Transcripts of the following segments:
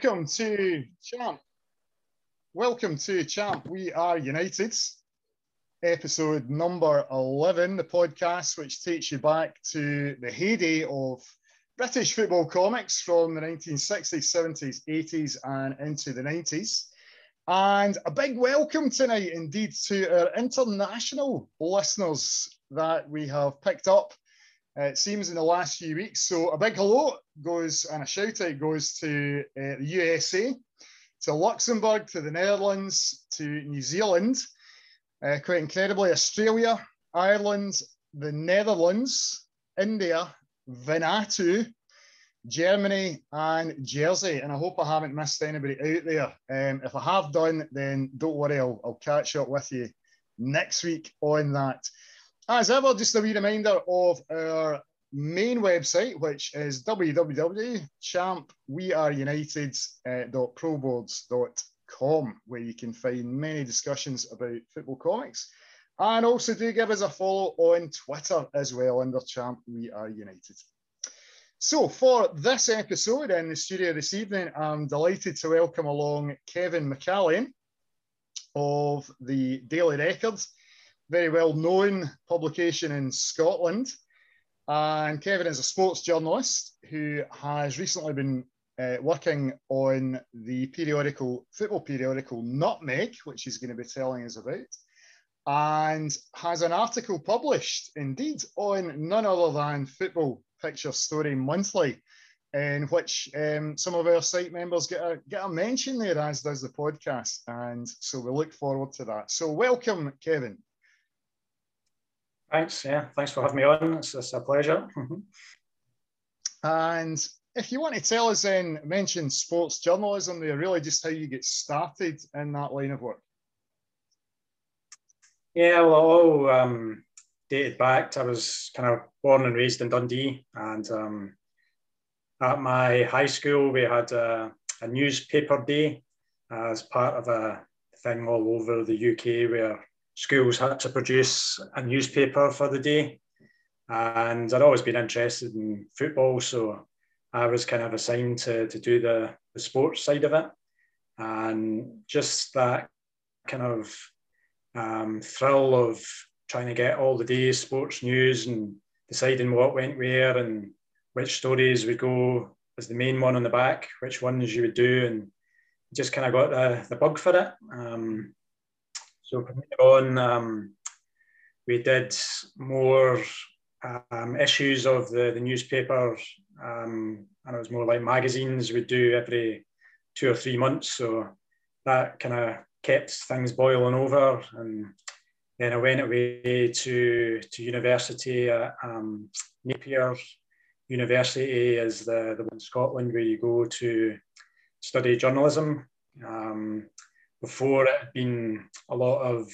welcome to Champ. Welcome to Champ. We are United. Episode number 11, the podcast which takes you back to the heyday of British football comics from the 1960s, 70s, 80s, and into the 90s. And a big welcome tonight, indeed, to our international listeners that we have picked up it seems in the last few weeks. So a big hello goes and a shout out goes to uh, the USA, to Luxembourg, to the Netherlands, to New Zealand, uh, quite incredibly, Australia, Ireland, the Netherlands, India, Vanuatu, Germany, and Jersey. And I hope I haven't missed anybody out there. Um, if I have done, then don't worry, I'll, I'll catch up with you next week on that. As ever, just a wee reminder of our main website, which is www.champweareunited.proboards.com, uh, where you can find many discussions about football comics. And also do give us a follow on Twitter as well under Champ We Are United. So for this episode in the studio this evening, I'm delighted to welcome along Kevin McCallion of the Daily Records very well known publication in Scotland. And Kevin is a sports journalist who has recently been uh, working on the periodical, football periodical Nutmeg, which he's going to be telling us about, and has an article published indeed on none other than Football Picture Story Monthly, in which um, some of our site members get a, get a mention there, as does the podcast. And so we look forward to that. So, welcome, Kevin. Thanks. Yeah, thanks for having me on. It's, it's a pleasure. and if you want to tell us and mention sports journalism there, really just how you get started in that line of work. Yeah, well, all um, dated back. I was kind of born and raised in Dundee, and um, at my high school we had a, a newspaper day as part of a thing all over the UK where schools had to produce a newspaper for the day. And I'd always been interested in football, so I was kind of assigned to, to do the, the sports side of it. And just that kind of um, thrill of trying to get all the day's sports news and deciding what went where and which stories would go as the main one on the back, which ones you would do, and just kind of got the, the bug for it. Um, so from on, um, we did more um, issues of the, the newspaper, um, and it was more like magazines we'd do every two or three months. So that kind of kept things boiling over. And then I went away to, to university at um, Napier University is the, the one in Scotland where you go to study journalism. Um, before it had been a lot of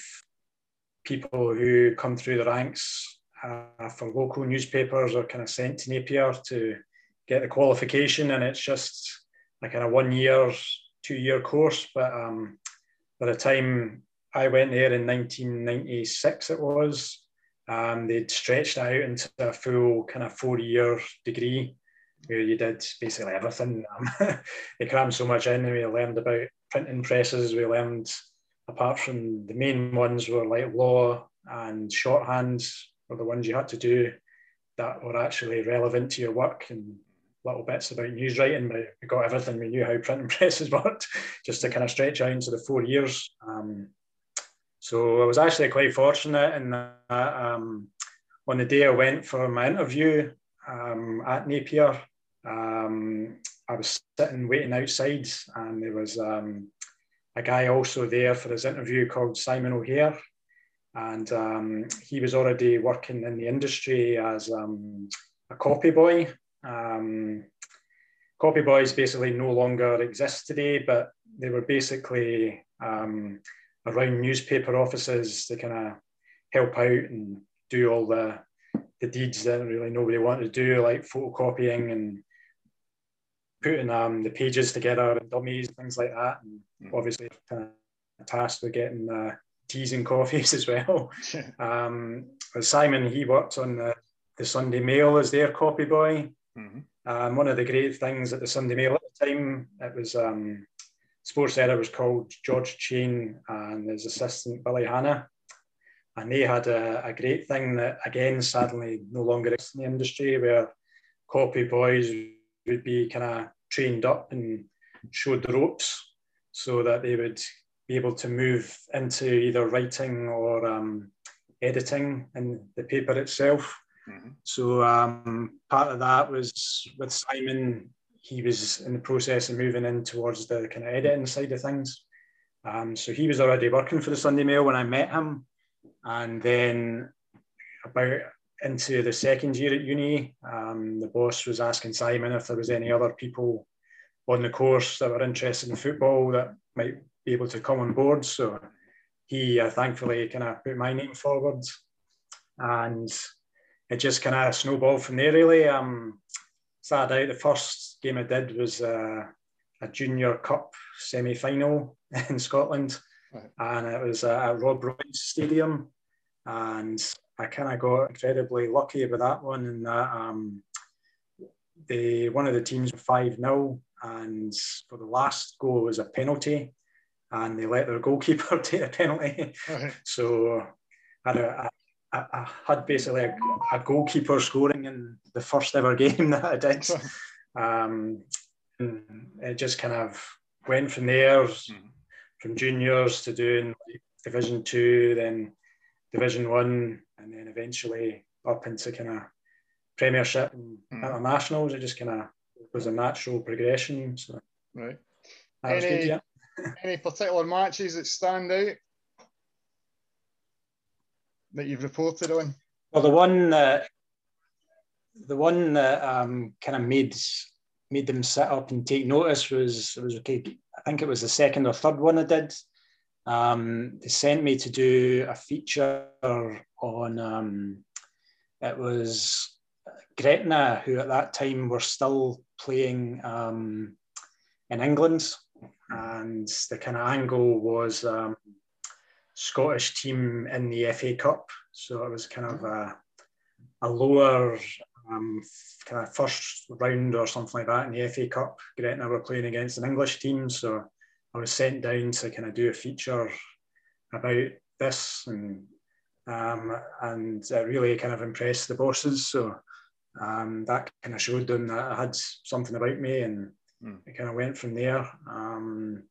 people who come through the ranks uh, from local newspapers are kind of sent to Napier to get the qualification, and it's just a kind of one year, two year course. But um, by the time I went there in 1996, it was, um, they'd stretched out into a full kind of four year degree where you did basically everything. Um, they crammed so much in, and we learned about printing presses we learned, apart from the main ones were like law and shorthand were the ones you had to do that were actually relevant to your work and little bits about news writing, but we got everything. We knew how printing presses worked, just to kind of stretch out into the four years. Um, so I was actually quite fortunate in that um, on the day I went for my interview um, at Napier, um, I was sitting waiting outside, and there was um, a guy also there for his interview called Simon O'Hare, and um, he was already working in the industry as um, a copy boy. Um, copy boys basically no longer exist today, but they were basically um, around newspaper offices to kind of help out and do all the the deeds that really nobody wanted to do, like photocopying and putting um, the pages together and dummies, and things like that. And mm. obviously, kind of tasked with getting uh, teas and coffees as well. um, Simon, he worked on the, the, Sunday Mail as their copy boy. Mm-hmm. Um, one of the great things at the Sunday Mail at the time. It was um, sports editor was called George Cheyne and his assistant Billy Hanna. And they had a, a great thing that, again, sadly no longer exists in the industry where copy boys would be kind of trained up and showed the ropes so that they would be able to move into either writing or um, editing in the paper itself. Mm-hmm. So um, part of that was with Simon. He was in the process of moving in towards the kind of editing side of things. Um, so he was already working for the Sunday Mail when I met him, and then about into the second year at uni, um, the boss was asking Simon if there was any other people on the course that were interested in football that might be able to come on board. So he uh, thankfully kind of put my name forward, and it just kind of snowballed from there. Really, um, started out the first game I did was uh, a junior cup semi final in Scotland, right. and it was uh, at Rob Royce Stadium, and I kind of got incredibly lucky with that one, and that um, the one of the teams were five 0 and for the last goal was a penalty, and they let their goalkeeper take a penalty. Okay. So I had, a, I, I had basically a, a, goalkeeper scoring in the first ever game that I did. Um, and it just kind of went from there, mm-hmm. from juniors to doing Division Two, then Division One, and then eventually up into kind of Premiership and mm-hmm. internationals. It just kind of was a natural progression. So right. Any, good, yeah. any particular matches that stand out that you've reported on? Well, the one that the one that um, kind of made made them sit up and take notice was was okay. I think it was the second or third one I did. Um, they sent me to do a feature on. Um, it was Gretna, who at that time were still playing um, in England, and the kind of angle was um, Scottish team in the FA Cup. So it was kind of a, a lower um, kind of first round or something like that in the FA Cup. Gretna were playing against an English team, so I was sent down to kind of do a feature about this and um, and it really kind of impressed the bosses. So um, that kind of showed them that I had something about me, and mm. it kind of went from there. Um,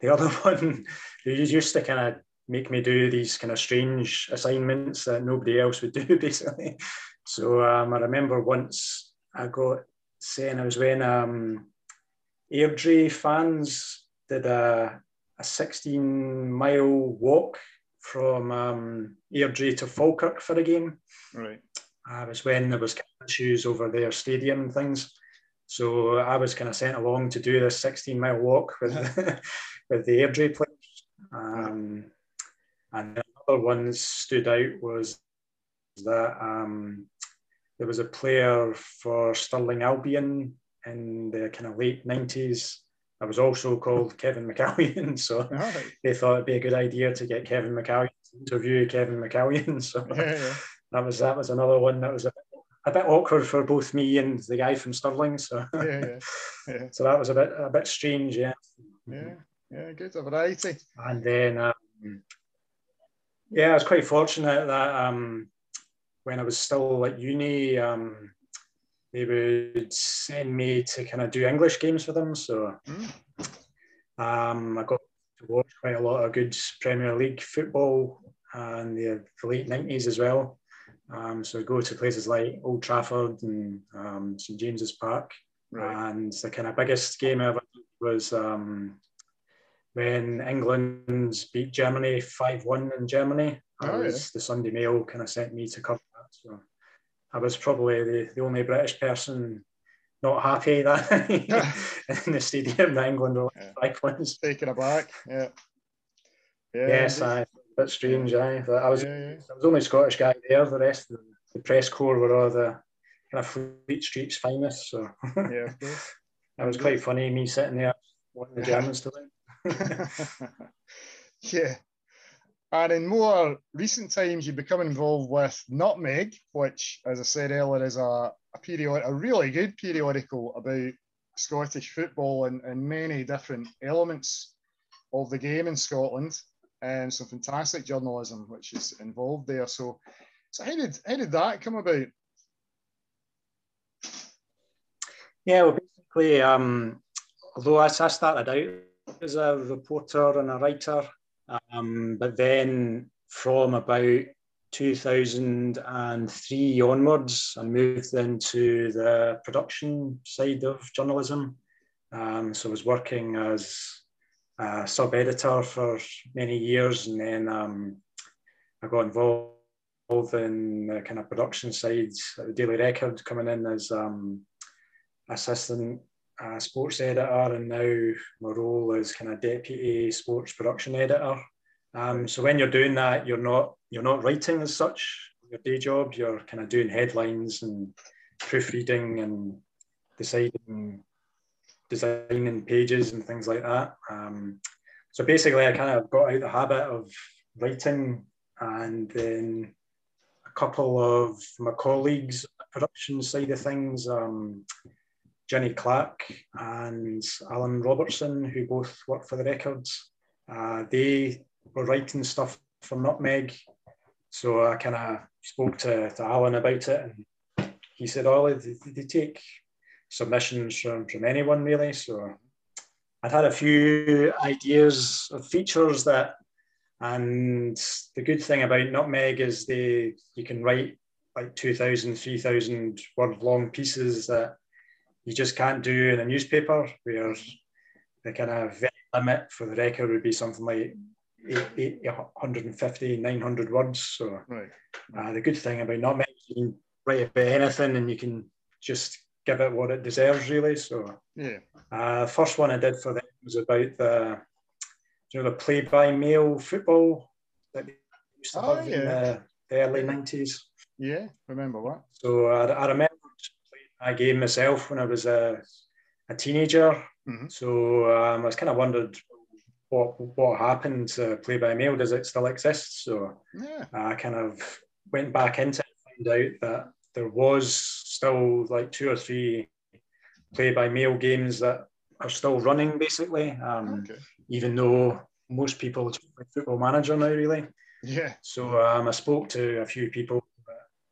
the other one, they used to kind of make me do these kind of strange assignments that nobody else would do, basically. So um, I remember once I got saying I was when um, Airdrie fans did a, a 16 mile walk from um, Airdrie to Falkirk for a game. Right. I was when there was issues over their stadium and things. So I was kind of sent along to do this 16 mile walk with with the Airdrie players. Um, and another one that stood out was that um, there was a player for Stirling Albion in the kind of late 90s. I was also called Kevin McCallion, so right. they thought it'd be a good idea to get Kevin McCallion to interview Kevin McCallion. So yeah, yeah that was that was another one that was a, a, bit awkward for both me and the guy from Stirling. So yeah, yeah, so that was a bit a bit strange, yeah. Yeah, yeah, good a variety. And then um, yeah, I was quite fortunate that um, when I was still at uni, um, they would send me to kind of do English games for them. So mm. um, I got to watch quite a lot of good Premier League football and the, the late 90s as well. Um, so go to places like Old Trafford and um, St James's Park. Right. And the kind of biggest game ever was um, when England beat Germany 5 1 in Germany. Oh, yeah. The Sunday Mail kind of sent me to cover that. So I was probably the, the only British person not happy that in the stadium that England were yeah. 5 1. Taken aback. Yeah. yeah yes, I bit strange, aye. I was, yeah. I was only Scottish guy there. The rest of the press corps were all the kind of Fleet Street's finest. So yeah, that was quite funny. Me sitting there wanting the Germans to win. yeah. And in more recent times, you've become involved with Nutmeg, which, as I said earlier, is a, a period, a really good periodical about Scottish football and, and many different elements of the game in Scotland, and some fantastic journalism which is involved there. So, so how did how did that come about? Yeah, well, basically, um, although I, I started out as a reporter and a writer, um, but then from about 2003 onwards, I moved into the production side of journalism. Um, so I was working as a sub editor for many years, and then um, I got involved in the kind of production side at the Daily Record, coming in as um, assistant uh, sports editor, and now my role is kind of deputy sports production editor. Um, so when you're doing that, you're not you're not writing as such. Your day job, you're kind of doing headlines and proofreading and deciding, designing pages and things like that. Um, so basically, I kind of got out the habit of writing, and then a couple of my colleagues, production side of things, um, Jenny Clark and Alan Robertson, who both work for the records, uh, they were writing stuff for Nutmeg. So I kind of spoke to, to Alan about it, and he said, "Oh, they, they take submissions from, from anyone really." So I'd had a few ideas of features that, and the good thing about Nutmeg is they you can write like 2,000, 3,000 word long pieces that you just can't do in a newspaper, where the kind of limit for the record would be something like 150, 900 words. So right. uh, the good thing about not can write about anything and you can just give it what it deserves, really. So yeah. Uh, first one I did for them was about the, you know, the play-by-mail football that they used to oh, have yeah. in the, the early 90s. Yeah, remember what? So I, I remember that game myself when I was a, a teenager. Mm-hmm. So um, I was kind of wondered what what happened to play by mail? Does it still exist? So yeah. I kind of went back into it and found out that there was still like two or three play by mail games that are still running basically. Um, okay. Even though most people football manager now really. Yeah. So um, I spoke to a few people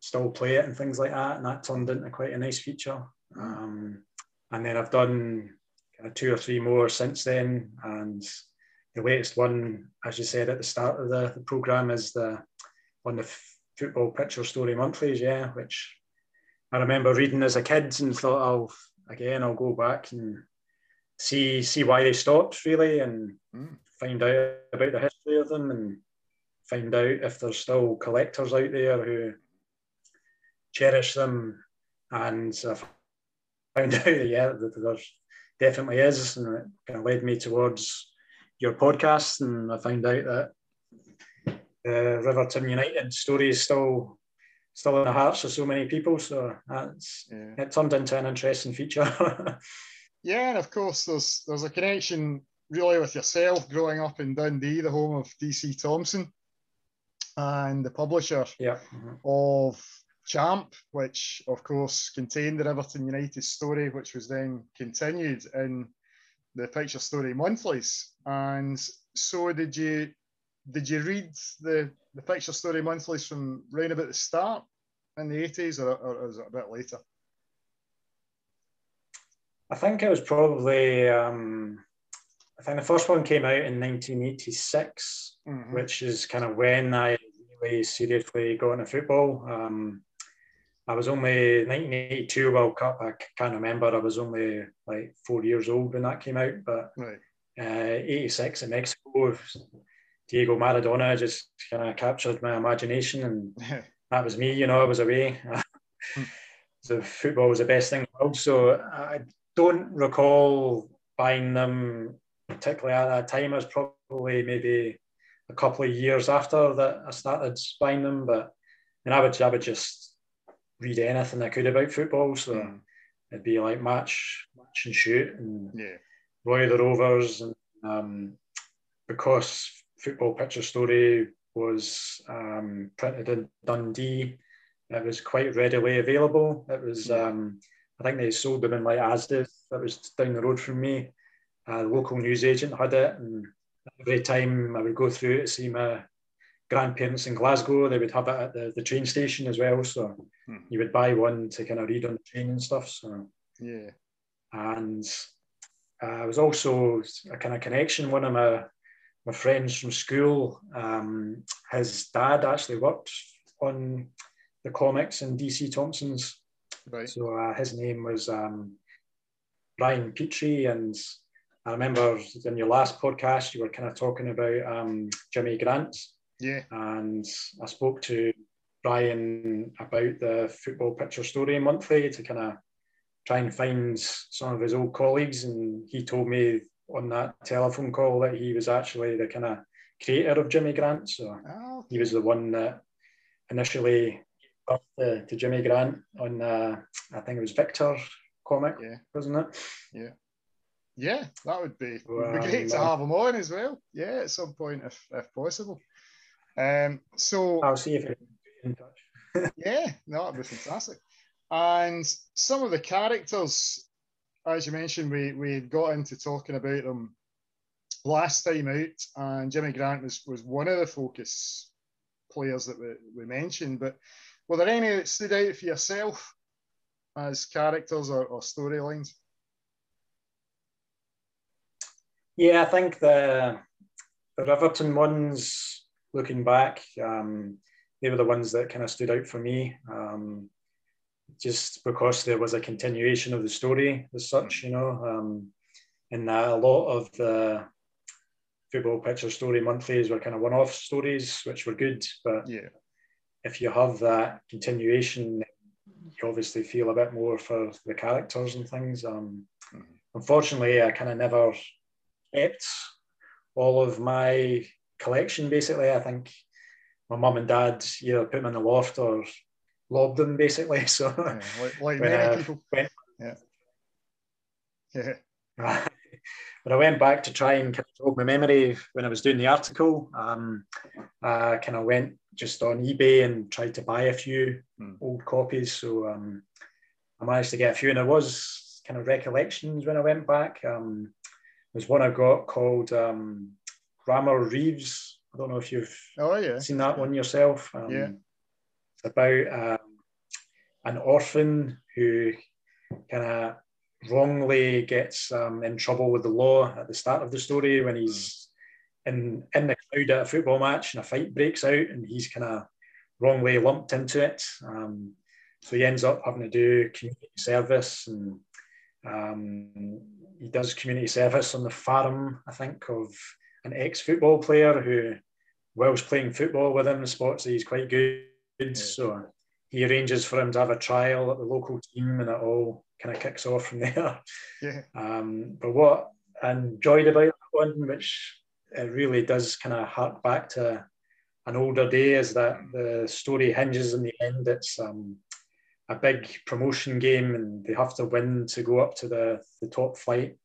still play it and things like that, and that turned into quite a nice feature. Um, and then I've done kind of two or three more since then, and the latest one, as you said at the start of the, the program, is the on the football picture story monthlies. Yeah, which I remember reading as a kid and thought, I'll again, I'll go back and see see why they stopped really, and mm. find out about the history of them, and find out if there's still collectors out there who cherish them. And I found out, yeah, that there definitely is, and it kind of led me towards your podcast, and I found out that the Riverton United story is still still in the hearts of so many people. So that's yeah. it turned into an interesting feature. yeah, and of course there's there's a connection really with yourself growing up in Dundee, the home of DC Thomson, and the publisher yeah. mm-hmm. of Champ, which of course contained the Riverton United story, which was then continued in the Picture Story monthlies. And so, did you did you read the the Picture Story monthlies from round about the start in the eighties, or, or was it a bit later? I think it was probably. Um, I think the first one came out in 1986, mm-hmm. which is kind of when I really seriously got into football. Um, I was only 1982 World Cup. I can't remember. I was only like four years old when that came out. But right. uh, 86 in Mexico, Diego Maradona just kind of captured my imagination, and that was me. You know, I was away. so football was the best thing in the world. So I don't recall buying them particularly at that time. It was probably maybe a couple of years after that I started buying them. But and I would I would just read anything I could about football. So mm. it'd be like match, match and shoot, and yeah. Roy the Rovers, and um, because Football Picture Story was um, printed in Dundee, it was quite readily available. It was, um, I think they sold them in like Asda that was down the road from me. Uh, the local newsagent had it, and every time I would go through it to see my grandparents in Glasgow, they would have it at the, the train station as well. So hmm. you would buy one to kind of read on the train and stuff. So yeah, and uh, I was also a kind of connection. One of my my friends from school, um, his dad actually worked on the comics in DC Thomson's. Right. So uh, his name was um, Brian Petrie, and I remember in your last podcast you were kind of talking about um, Jimmy Grant. Yeah. And I spoke to Brian about the Football Picture Story Monthly to kind of try and find some of his old colleagues, and he told me on that telephone call that he was actually the kind of creator of Jimmy Grant. So oh, he was the one that initially to, to Jimmy Grant on uh, I think it was Victor comic, yeah. wasn't it? Yeah. Yeah, that would be, would be great to have him on as well. Yeah, at some point if, if possible. Um, so I'll see if in touch. yeah, no, that'd be fantastic. And some of the characters, as you mentioned, we we got into talking about them last time out, and Jimmy Grant was was one of the focus players that we, we mentioned. But were there any that stood out for yourself as characters or, or storylines? Yeah, I think the the Riverton ones, looking back, um, they were the ones that kind of stood out for me. Um, just because there was a continuation of the story as such, you know, um, and that a lot of the football picture story monthlies were kind of one-off stories, which were good. But yeah, if you have that continuation, you obviously feel a bit more for the characters and things. Um, mm-hmm. Unfortunately, I kind of never kept all of my collection. Basically, I think my mum and dad either put them in the loft or lobbed them. Basically, so yeah, like, like many people. Went, yeah. Yeah. when I went back to try and kind of jog my memory when I was doing the article, um, I kind of went just on eBay and tried to buy a few mm. old copies. So um, I managed to get a few, and there was kind of recollections when I went back. Um, there's one I got called um, Rammer Reeves. I don't know if you've oh, yeah. seen that one yourself. Um, yeah. It's about um, an orphan who kind of wrongly gets um, in trouble with the law at the start of the story when he's in in the crowd at a football match and a fight breaks out and he's kind of wrongly lumped into it. Um, so he ends up having to do community service and um, he does community service on the farm, I think, of an ex-football player who, whilst playing football with him, spots that he's quite good. Yeah. So he arranges for him to have a trial at the local team and it all kind of kicks off from there. Yeah. Um, but what I enjoyed about that one, which it really does kind of hark back to an older day, is that the story hinges in the end. It's um, a big promotion game and they have to win to go up to the, the top flight.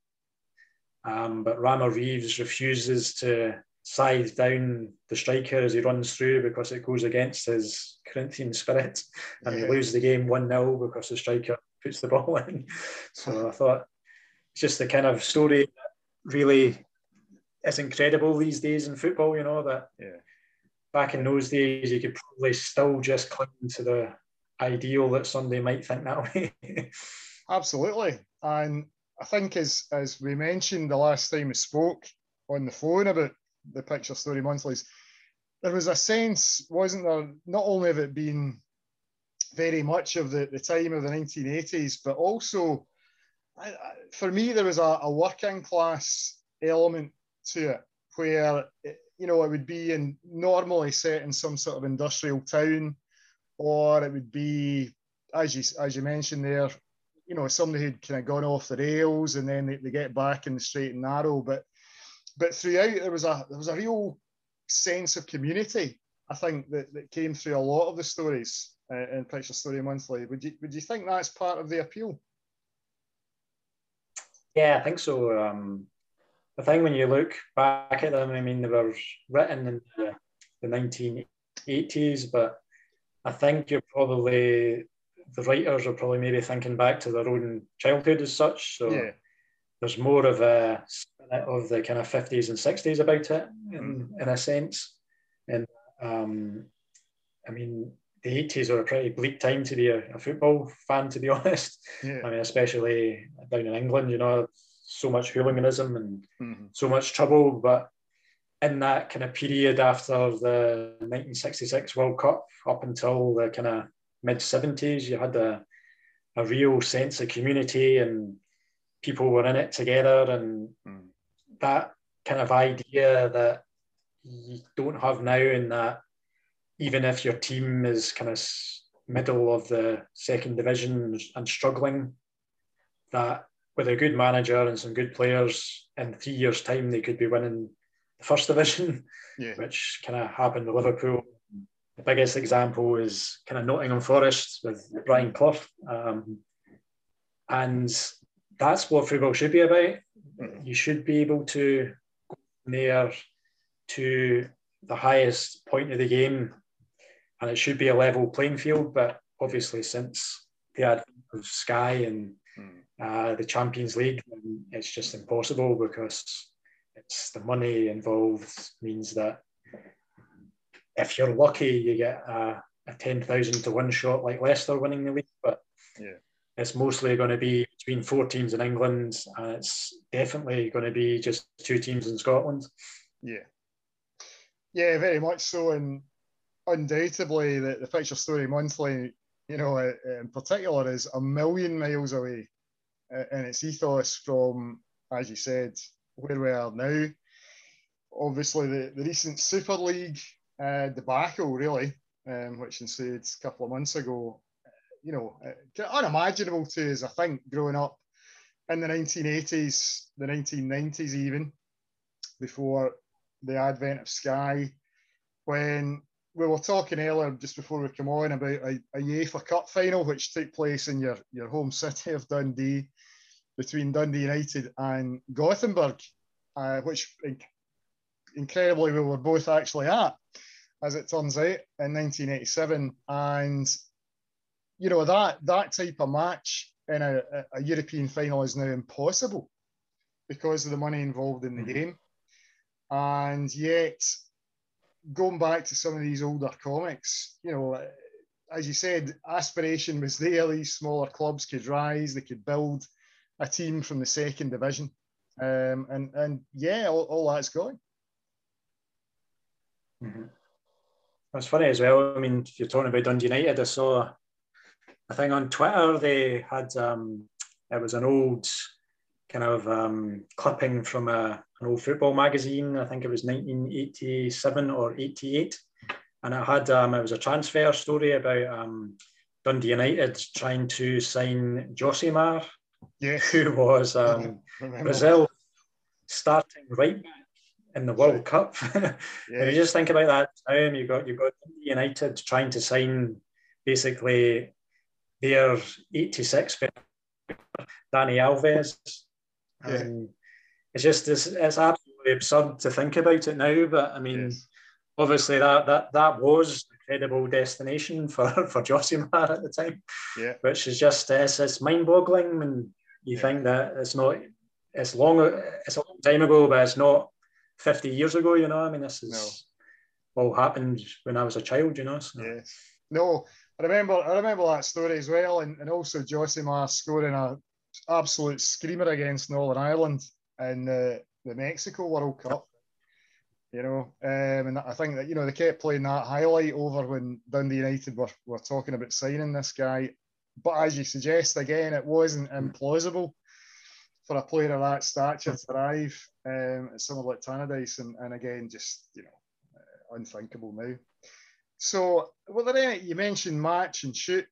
Um, but Rama Reeves refuses to scythe down the striker as he runs through because it goes against his Corinthian spirit and yeah. he loses the game 1 0 because the striker puts the ball in. So I thought it's just the kind of story that really is incredible these days in football, you know, that yeah. back in those days you could probably still just cling to the ideal that somebody might think that way. Absolutely. And I think as as we mentioned the last time we spoke on the phone about the picture story monthlies, there was a sense, wasn't there, not only of it being very much of the, the time of the 1980s, but also I, I, for me, there was a, a, working class element to it where, it, you know, it would be in normally set in some sort of industrial town, or it would be, as you, as you mentioned there, you know, somebody who'd kind of gone off the rails and then they, they get back in the straight and narrow. But but throughout there was a there was a real sense of community. I think that, that came through a lot of the stories uh, in Picture Story Monthly. Would you would you think that's part of the appeal? Yeah, I think so. Um, I think when you look back at them, I mean, they were written in the, the 1980s, but I think you're probably the writers are probably maybe thinking back to their own childhood as such. So yeah. there's more of a of the kind of 50s and 60s about it in, in a sense. And um, I mean, the 80s are a pretty bleak time to be a, a football fan, to be honest. Yeah. I mean, especially down in England, you know, so much hooliganism and mm-hmm. so much trouble. But in that kind of period after the 1966 World Cup up until the kind of mid 70s, you had a, a real sense of community and people were in it together. And mm. that kind of idea that you don't have now in that even if your team is kind of middle of the second division and struggling, that with a good manager and some good players in three years' time, they could be winning the first division, yeah. which kind of happened to Liverpool. The biggest example is kind of Nottingham Forest with Brian Clough. Um, and that's what football should be about. You should be able to go there to the highest point of the game and it should be a level playing field. But obviously, since the advent of Sky and mm. uh, the Champions League, it's just impossible because it's the money involved means that if you're lucky, you get a, a ten thousand to one shot like Leicester winning the league, but yeah. it's mostly going to be between four teams in England, and it's definitely going to be just two teams in Scotland. Yeah, yeah, very much so, and undoubtedly the, the Picture Story Monthly, you know, in particular, is a million miles away in its ethos from, as you said, where we are now. Obviously, the, the recent Super League uh, debacle, really, um, which ensued a couple of months ago, you know, uh, unimaginable to us, I think, growing up in the 1980s, the 1990s, even before the advent of Sky, when we were talking earlier just before we come on about a, UEFA Cup final, which took place in your, your home city of Dundee between Dundee United and Gothenburg, uh, which incredibly we were both actually at, as it turns out, in 1987. And you know that that type of match in a, a European final is now impossible because of the money involved in the mm-hmm. game. And yet, going back to some of these older comics, you know, as you said, aspiration was there. These smaller clubs could rise, they could build a team from the second division. Um, and, and yeah, all, all that's going. Mm-hmm. That's funny as well. I mean, if you're talking about Dundee United, I saw a thing on Twitter. They had, um, it was an old kind of um, clipping from a, an old football magazine. I think it was 1987 or 88. And it had, um, it was a transfer story about um, Dundee United trying to sign Josimar, yes. who was um, Brazil starting right back in the World Cup. yeah. if you just think about that time, you got you got United trying to sign basically their 86 Dani Alves yeah. Um, it's just it's, it's absolutely absurd to think about it now. But I mean, yes. obviously that that that was a credible destination for for Josimar at the time. Yeah. Which is just it's, it's mind-boggling when you yeah. think that it's not it's long it's a long time ago, but it's not 50 years ago, you know. I mean, this is no. all happened when I was a child, you know. So. Yes. No, I remember I remember that story as well, and, and also Josimar scoring a absolute screamer against Northern Ireland in the, the Mexico World Cup. You know, um, and I think that you know they kept playing that highlight over when Dundee United were, were talking about signing this guy. But as you suggest, again, it wasn't implausible for a player of that stature to arrive um, at somewhere like Tannadice, and, and again, just you know, uh, unthinkable now. So, well, there you mentioned match and shoot,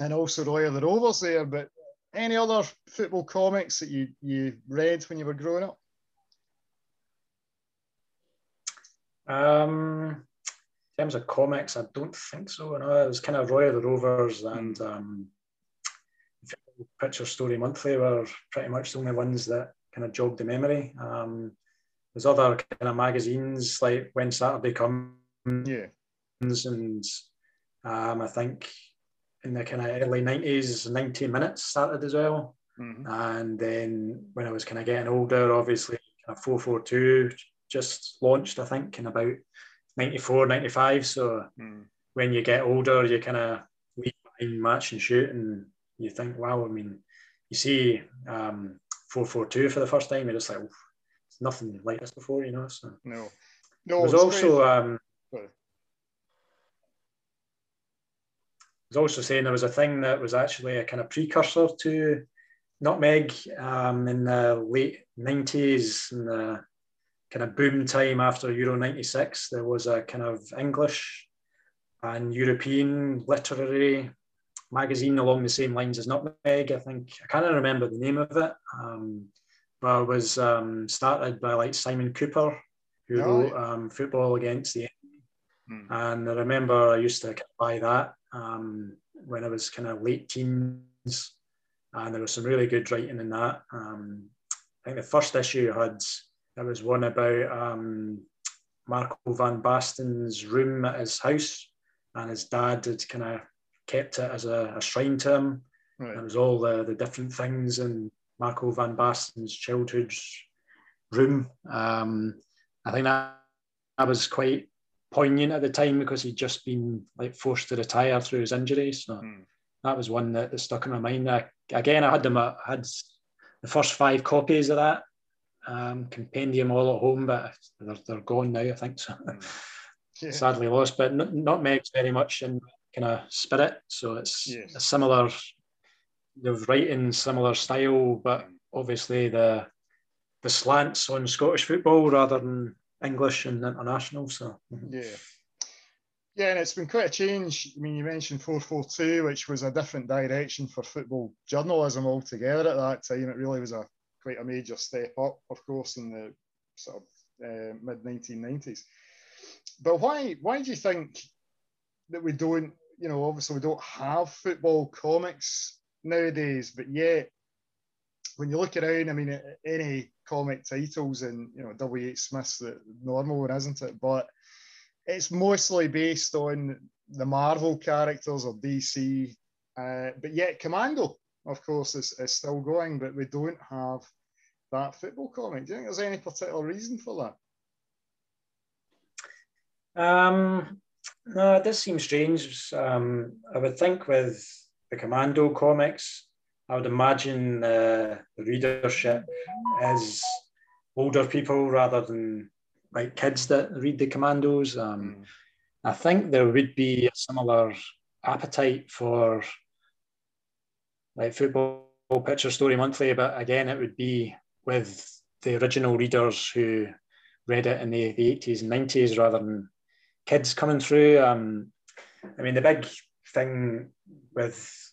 and also Roy of the Rovers there, but any other football comics that you you read when you were growing up? Um, in terms of comics, I don't think so. No, it was kind of Roy of the Rovers and um, Picture Story Monthly were pretty much the only ones that kind of jogged the memory. Um, there's other kind of magazines like When Saturday Comes, yeah, and um, I think in the kind of early 90s, 90 minutes started as well. Mm-hmm. And then when I was kind of getting older, obviously, kind of 442 just launched, I think, in about 94, 95. So mm. when you get older, you kind of leave behind match and shoot, and you think, wow, I mean, you see um, 442 for the first time, you're just like, it's nothing like this before, you know. So no, no. There's also um, was also saying there was a thing that was actually a kind of precursor to Nutmeg um, in the late 90s, in the kind of boom time after Euro 96. There was a kind of English and European literary magazine along the same lines as Nutmeg. I think, I can't remember the name of it, um, but it was um, started by like Simon Kuper, who oh, wrote um, Football Against the Enemy. Hmm. And I remember I used to buy that um, when I was kind of late teens, and there was some really good writing in that. Um, I think the first issue had there was one about um, Marco van Basten's room at his house, and his dad had kind of kept it as a, a shrine to him. Right. There was all the, the different things in Marco van Basten's childhood room. Um, I think that, that was quite poignant at the time because he'd just been like forced to retire through his injuries. So mm. that was one that, that, stuck in my mind. I, again, I had them. I had the first five copies of that um, compendium all at home, but they're, they're gone now. I think so. Mm. Yeah. Sadly lost, but not, Nutmeg's very much in kind of spirit. So it's yes. a similar, the writing similar style, but obviously the the slants on Scottish football rather than English and international. So mm-hmm. yeah. Yeah, and it's been quite a change. I mean, you mentioned 442, which was a different direction for football journalism altogether at that time. It really was a quite a major step up, of course, in the sort of uh, mid 1990s. But why why do you think that we don't, you know, obviously we don't have football comics nowadays, but yet when you look around, I mean, any comic titles and you know W. H. Smith's the normal one, isn't it? But it's mostly based on the Marvel characters or DC. Uh, but yet Commando, of course, is, is still going, but we don't have that football comic. Do you think there's any particular reason for that? Um, no, it does seem strange. Um, I would think with the Commando comics, I would imagine uh, the readership is older people rather than like kids that read the Commandos. Um, mm. I think there would be a similar appetite for like football picture story monthly, but again, it would be with the original readers who read it in the, the 80s and 90s rather than kids coming through. Um, I mean, the big thing with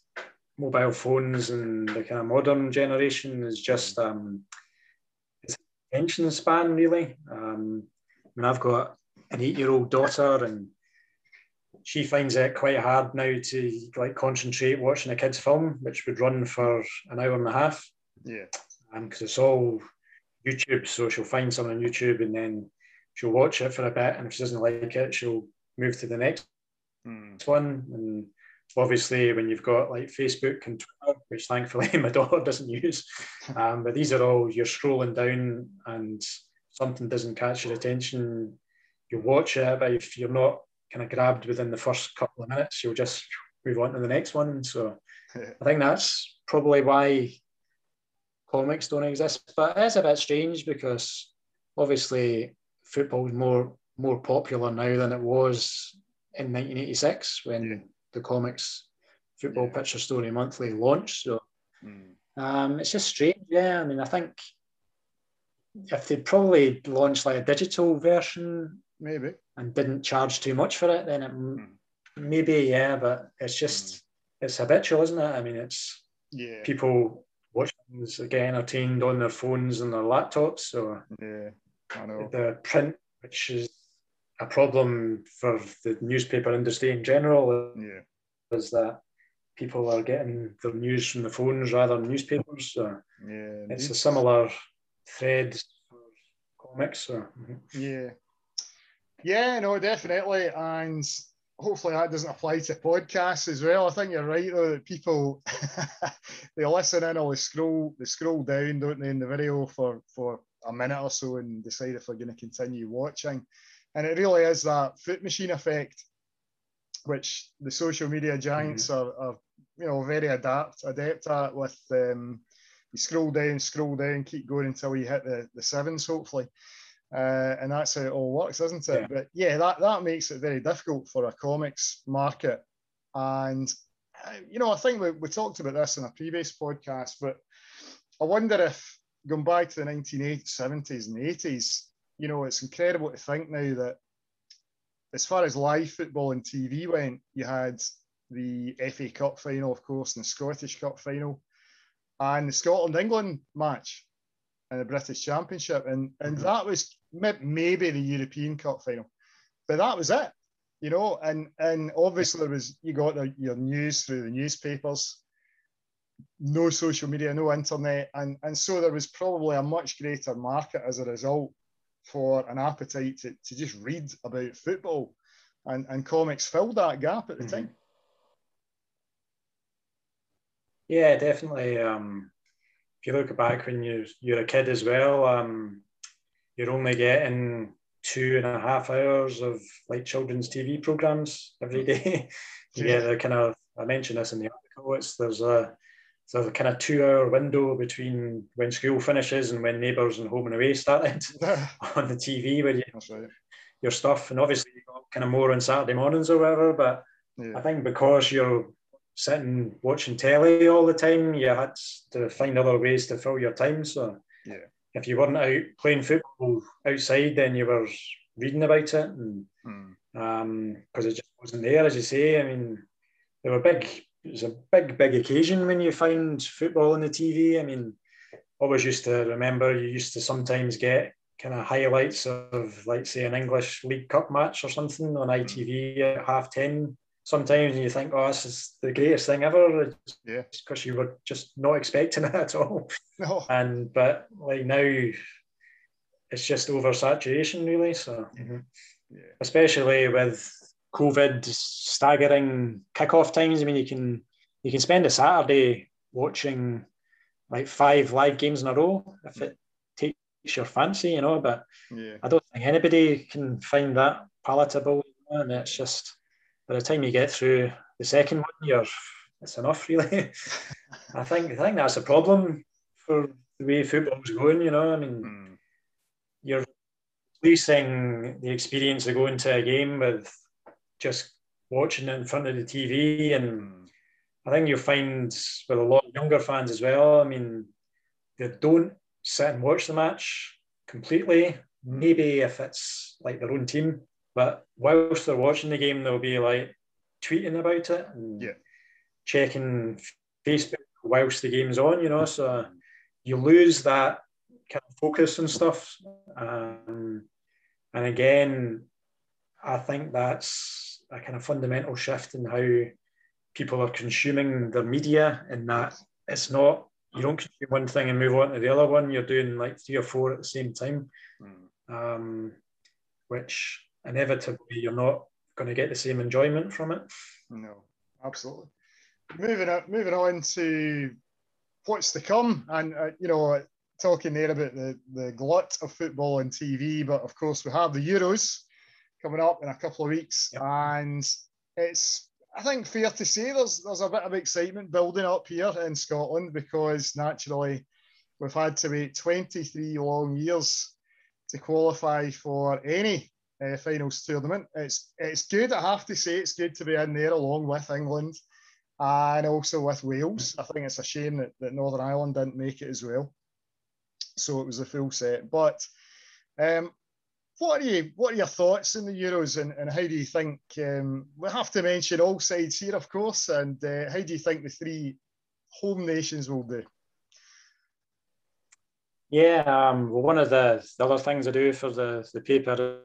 mobile phones and the kind of modern generation is just um, it's attention span really. Um, I mean, I've got an eight-year-old daughter, and she finds it quite hard now to like concentrate watching a kid's film, which would run for an hour and a half. Yeah, because um, it's all YouTube, so she'll find something on YouTube and then she'll watch it for a bit, and if she doesn't like it, she'll move to the next mm. one and obviously when you've got like Facebook and Twitter, which thankfully my daughter doesn't use, um, but these are all you're scrolling down and something doesn't catch your attention, you watch it, but if you're not kind of grabbed within the first couple of minutes, you'll just move on to the next one. So I think that's probably why comics don't exist. But it's a bit strange because obviously football is more more popular now than it was in 1986 when yeah the comics football yeah. picture story monthly launched. So mm. um, it's just strange. Yeah, I mean, I think if they probably launched like a digital version, maybe, and didn't charge too much for it, then it mm. maybe yeah. But it's just mm. it's habitual, isn't it? I mean, it's yeah. People watch things get entertained on their phones and their laptops. So yeah, the print, which is a problem for the newspaper industry in general yeah. is that people are getting their news from the phones rather than newspapers. So yeah, it's a similar thread for comics. So. Yeah. Yeah, no, definitely. And hopefully that doesn't apply to podcasts as well. I think you're right though that people they listen in or they scroll they scroll down, don't they, in the video for for a minute or so and decide if they're going to continue watching. And it really is that foot machine effect, which the social media giants mm-hmm. are, are, you know, very adapt adept at with um, you scroll down, scroll down, keep going until you hit the, the sevens, hopefully. Uh, and that's how it all works, isn't it? Yeah. But yeah, that, that makes it very difficult for a comics market. And, uh, you know, I think we, we talked about this in a previous podcast, but I wonder if going back to the 1980s, 70s, and 80s, you know, it's incredible to think now that as far as live football and TV went, you had the FA Cup final, of course, and the Scottish Cup final, and the Scotland England match and the British Championship. And, and mm-hmm. that was maybe the European Cup final. But that was it, you know. And and obviously there was you got the, your news through the newspapers, no social media, no internet, and and so there was probably a much greater market as a result for an appetite to, to just read about football, and and comics filled that gap at the mm-hmm. time. Yeah, definitely. Um, if you look back when you you're a kid as well, um, you're only getting two and a half hours of like children's TV programs every day. you yeah. get the kind of I mentioned this in the article. It's there's a there's a kind of two hour window between when school finishes and when neighbours and home and away started on the TV where you right. your stuff and obviously you got kind of more on Saturday mornings or whatever. But yeah. I think because you're sitting watching telly all the time, you had to find other ways to fill your time. So yeah. if you weren't out playing football outside, then you were reading about it, and because mm. um, it just wasn't there, as you say. I mean, there were big. It was a big, big occasion when you find football on the TV. I mean, always used to remember you used to sometimes get kind of highlights of, like, say, an English League Cup match or something on ITV at half ten sometimes you think, oh, this is the greatest thing ever. Yeah. Because you were just not expecting it at all. No. And but like now it's just oversaturation really. So mm-hmm. yeah. especially with COVID staggering kickoff times. I mean you can you can spend a Saturday watching like five live games in a row if it takes your fancy, you know, but yeah. I don't think anybody can find that palatable and it's just by the time you get through the second one, you're it's enough really. I think I think that's a problem for the way football's going. You know, I mean, mm. you're replacing the experience of going to a game with just watching it in front of the TV, and. I think you'll find with a lot of younger fans as well. I mean, they don't sit and watch the match completely. Maybe if it's like their own team, but whilst they're watching the game, they'll be like tweeting about it and yeah. checking Facebook whilst the game's on, you know. So you lose that kind of focus and stuff. Um, and again, I think that's a kind of fundamental shift in how people are consuming their media, in that it's not you don't consume one thing and move on to the other one. You're doing like three or four at the same time, mm. um, which inevitably you're not going to get the same enjoyment from it. No, absolutely. Moving on, moving on to what's to come, and uh, you know, talking there about the the glut of football and TV, but of course we have the Euros coming up in a couple of weeks, yep. and it's I think fair to say there's there's a bit of excitement building up here in Scotland because naturally we've had to wait 23 long years to qualify for any uh, finals tournament. It's it's good. I have to say, it's good to be in there along with England and also with Wales. I think it's a shame that, that Northern Ireland didn't make it as well. So it was a full set. But um, what are you? What are your thoughts in the Euros, and, and how do you think? Um, we have to mention all sides here, of course. And uh, how do you think the three home nations will do? Yeah, um, well, one of the, the other things I do for the, the paper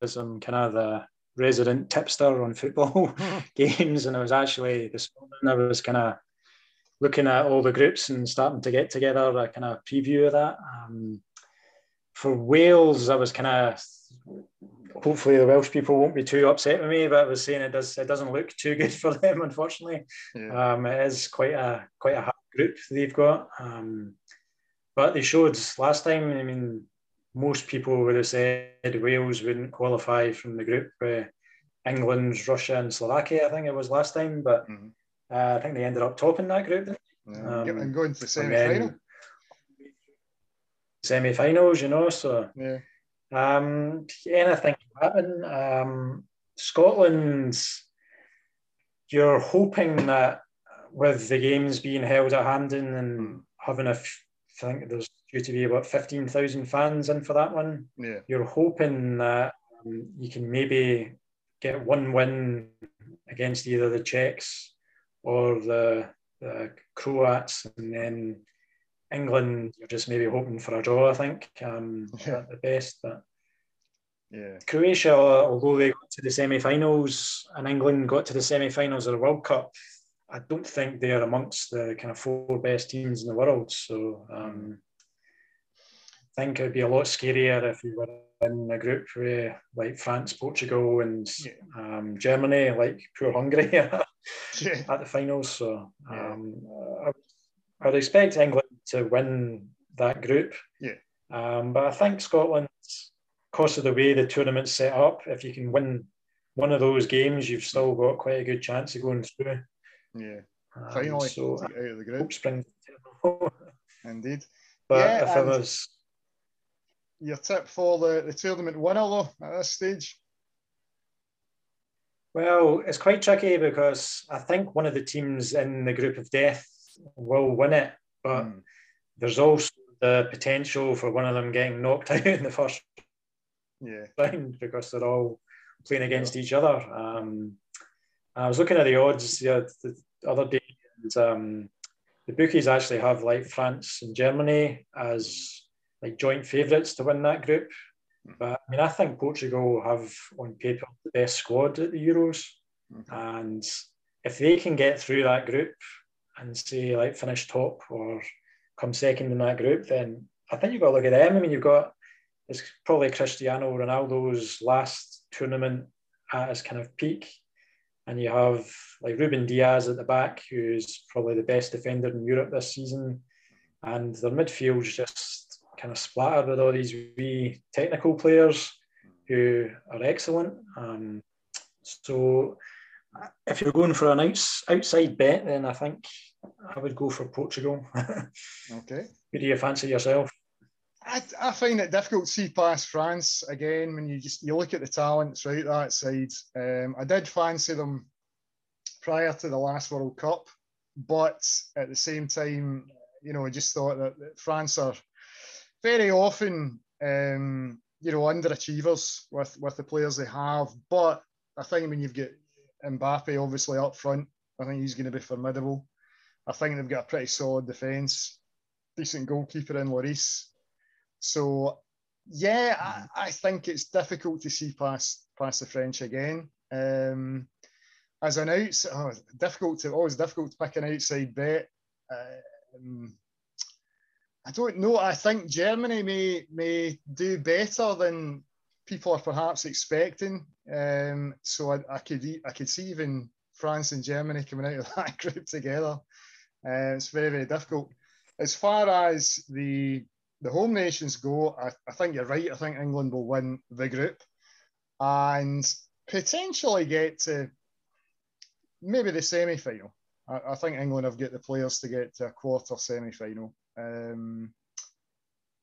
is I'm kind of the resident tipster on football games, and I was actually this morning I was kind of looking at all the groups and starting to get together a kind of preview of that. Um, for Wales, I was kind of hopefully the Welsh people won't be too upset with me, but I was saying it does it doesn't look too good for them, unfortunately. Yeah. Um, it is quite a quite a hard group they've got. Um, but they showed last time. I mean, most people would have said Wales wouldn't qualify from the group with England, Russia, and Slovakia. I think it was last time, but mm-hmm. uh, I think they ended up topping that group. Yeah, um, and going to the semi final. Semi finals, you know. So yeah. Um, anything can happen. Um, Scotland's, you're hoping that with the games being held at Hampden and having a, I think there's due to be about 15,000 fans in for that one. Yeah. You're hoping that um, you can maybe get one win against either the Czechs or the, the Croats and then England, you're just maybe hoping for a draw, I think, um, yeah. at the best. But yeah. Croatia, although they got to the semi-finals and England got to the semi-finals of the World Cup, I don't think they're amongst the kind of four best teams in the world. So um, I think it'd be a lot scarier if we were in a group where like France, Portugal, and yeah. um, Germany, like poor Hungary at the finals. So um, yeah. I, would expect England to win that group. Yeah. Um, but I think Scotland, because of the way the tournament's set up, if you can win one of those games, you've still got quite a good chance of going through. Yeah. Um, Finally, so out of the group. Spring. Indeed. But yeah, if it was your tip for the, the tournament winner though at this stage? Well, it's quite tricky because I think one of the teams in the group of death will win it, but mm. There's also the potential for one of them getting knocked out in the first yeah. round because they're all playing against yeah. each other. Um, I was looking at the odds the, the other day, and um, the bookies actually have like France and Germany as like joint favourites to win that group. But I mean, I think Portugal have on paper the best squad at the Euros, okay. and if they can get through that group and say like finish top or come second in that group, then I think you've got to look at them. I mean, you've got it's probably Cristiano Ronaldo's last tournament at his kind of peak, and you have like Ruben Dias at the back, who's probably the best defender in Europe this season, and their midfield's just kind of splattered with all these wee technical players who are excellent. Um, so if you're going for an outs, outside bet, then I think I would go for Portugal. okay. Who do you fancy yourself? I, I find it difficult to see past France again when you just you look at the talents right that side. Um, I did fancy them prior to the last World Cup, but at the same time, you know, I just thought that France are very often, um, you know, underachievers with with the players they have. But I think when you've got Mbappe obviously up front, I think he's going to be formidable. I think they've got a pretty solid defence, decent goalkeeper in Lloris. So, yeah, I, I, think it's difficult to see past past the French again. Um, as an outside, oh, difficult to always difficult to pick an outside bet. Um, I don't know. I think Germany may may do better than people are perhaps expecting. Um, so I, I, could I could see even France and Germany coming out of that group together. Uh, it's very very difficult. As far as the the home nations go, I, I think you're right. I think England will win the group and potentially get to maybe the semi final. I, I think England have got the players to get to a quarter semi final. Um,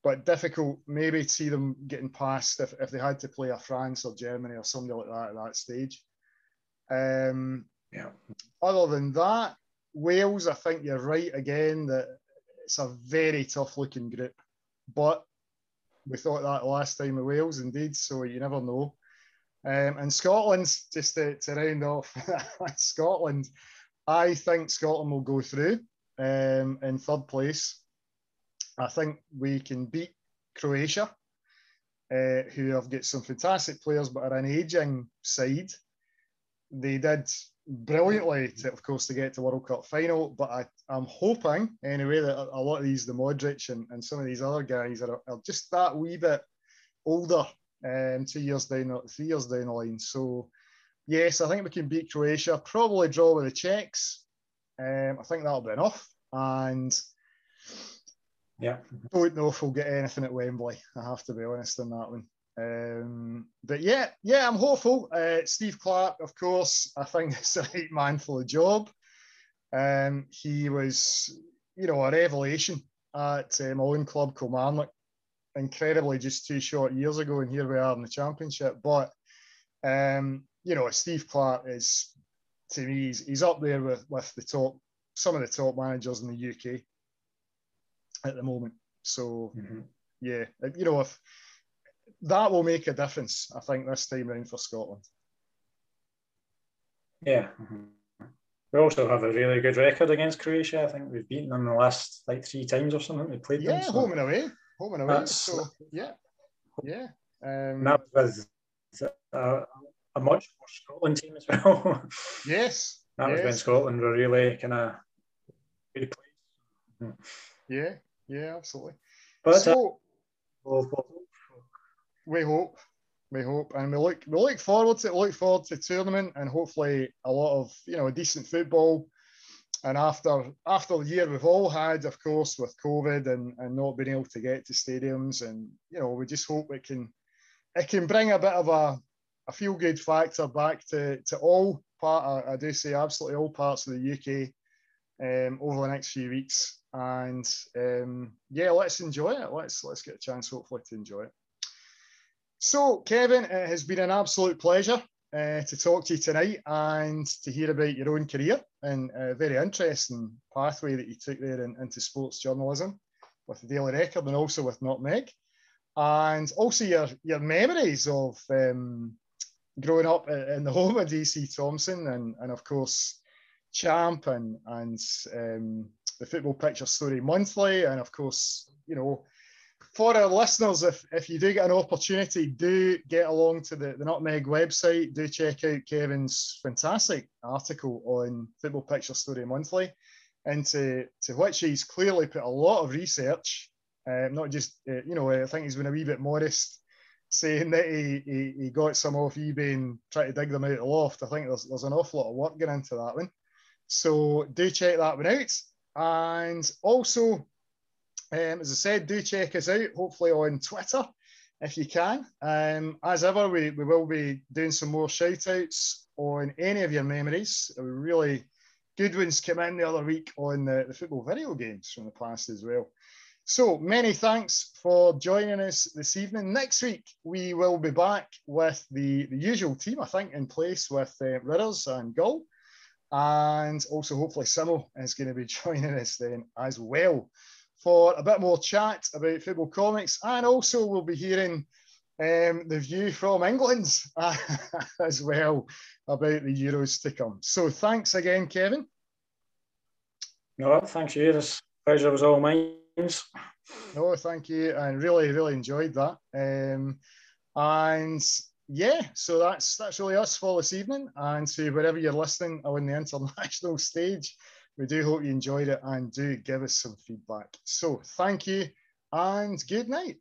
but difficult maybe to see them getting past if, if they had to play a France or Germany or somebody like that at that stage. Um, yeah. Other than that, Wales, I think you're right again that it's a very tough looking group. But we thought that last time with Wales, indeed, so you never know. Um, and Scotland's just to, to round off Scotland, I think Scotland will go through um, in third place. I think we can beat Croatia, uh, who have got some fantastic players but are an ageing side. They did brilliantly, to, of course, to get to World Cup final. But I, am hoping, anyway, that a lot of these, the Modric and, and some of these other guys, are, are just that wee bit older um, two years down, three years down the line. So, yes, I think we can beat Croatia. Probably draw with the Czechs. Um, I think that'll be enough. And yeah, don't know if we'll get anything at Wembley. I have to be honest on that one. Um, but yeah, yeah, I'm hopeful. Uh, Steve Clarke, of course, I think is a right man for the job. Um, he was, you know, a revelation at uh, my own club, Kilmarnock. Incredibly, just two short years ago, and here we are in the championship. But um, you know, Steve Clarke is to me, he's, he's up there with with the top, some of the top managers in the UK at the moment. So mm-hmm. yeah, you know, if that will make a difference, I think this time around for Scotland. Yeah. Mm-hmm. We also have a really good record against Croatia. I think we've beaten them the last like three times or something. We played yeah, them. Yeah, so. home and away. Home and away. That's, so yeah, yeah. Um, that was a, a much more Scotland team as well. yes. that yes. was when Scotland were really kind of good players. Yeah, yeah, absolutely. But uh, so, uh, we'll, we hope, we hope, and we look we look forward to look forward to tournament and hopefully a lot of you know decent football. And after after the year we've all had, of course, with COVID and, and not being able to get to stadiums, and you know we just hope it can it can bring a bit of a, a feel good factor back to to all part. I, I do say absolutely all parts of the UK um, over the next few weeks, and um, yeah, let's enjoy it. Let's let's get a chance hopefully to enjoy it. So, Kevin, it has been an absolute pleasure uh, to talk to you tonight and to hear about your own career and a very interesting pathway that you took there in, into sports journalism with the Daily Record and also with Nutmeg. And also your, your memories of um, growing up in the home of DC Thomson and, and of course, Champ and, and um, the Football Picture Story Monthly, and of course, you know, for our listeners, if, if you do get an opportunity, do get along to the, the Nutmeg website. Do check out Kevin's fantastic article on Football Picture Story Monthly, into to which he's clearly put a lot of research. Um, not just, uh, you know, I think he's been a wee bit modest saying that he, he, he, got some off eBay and tried to dig them out of the loft. I think there's, there's an awful lot of work going into that one. So do check that one out. And also, um, as I said, do check us out, hopefully on Twitter if you can. Um, as ever, we, we will be doing some more shout outs on any of your memories. Really good ones came in the other week on the, the football video games from the past as well. So many thanks for joining us this evening. Next week, we will be back with the, the usual team, I think, in place with uh, and Gull. And also, hopefully, Simo is going to be joining us then as well for a bit more chat about football comics, and also we'll be hearing um, the view from England as well about the Euros to come. So thanks again, Kevin. No, thanks you. This pleasure was all mine. No, thank you, and really, really enjoyed that. Um, and yeah, so that's that's really us for this evening. And to wherever you're listening on the international stage, we do hope you enjoyed it and do give us some feedback. So thank you and good night.